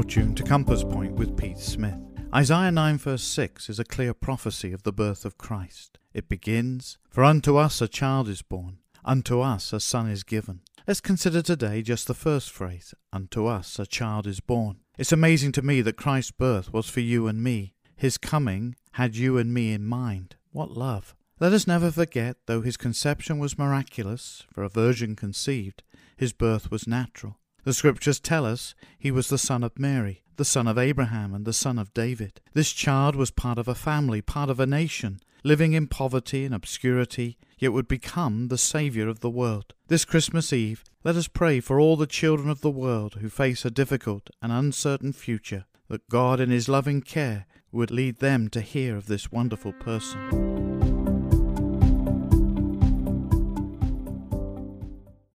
tuned to Compass Point with Pete Smith. Isaiah 9, verse 6 is a clear prophecy of the birth of Christ. It begins, For unto us a child is born, unto us a son is given. Let's consider today just the first phrase, Unto us a child is born. It's amazing to me that Christ's birth was for you and me. His coming had you and me in mind. What love! Let us never forget, though his conception was miraculous, for a virgin conceived, his birth was natural. The scriptures tell us he was the son of Mary, the son of Abraham, and the son of David. This child was part of a family, part of a nation, living in poverty and obscurity, yet would become the Saviour of the world. This Christmas Eve, let us pray for all the children of the world who face a difficult and uncertain future, that God in His loving care would lead them to hear of this wonderful person.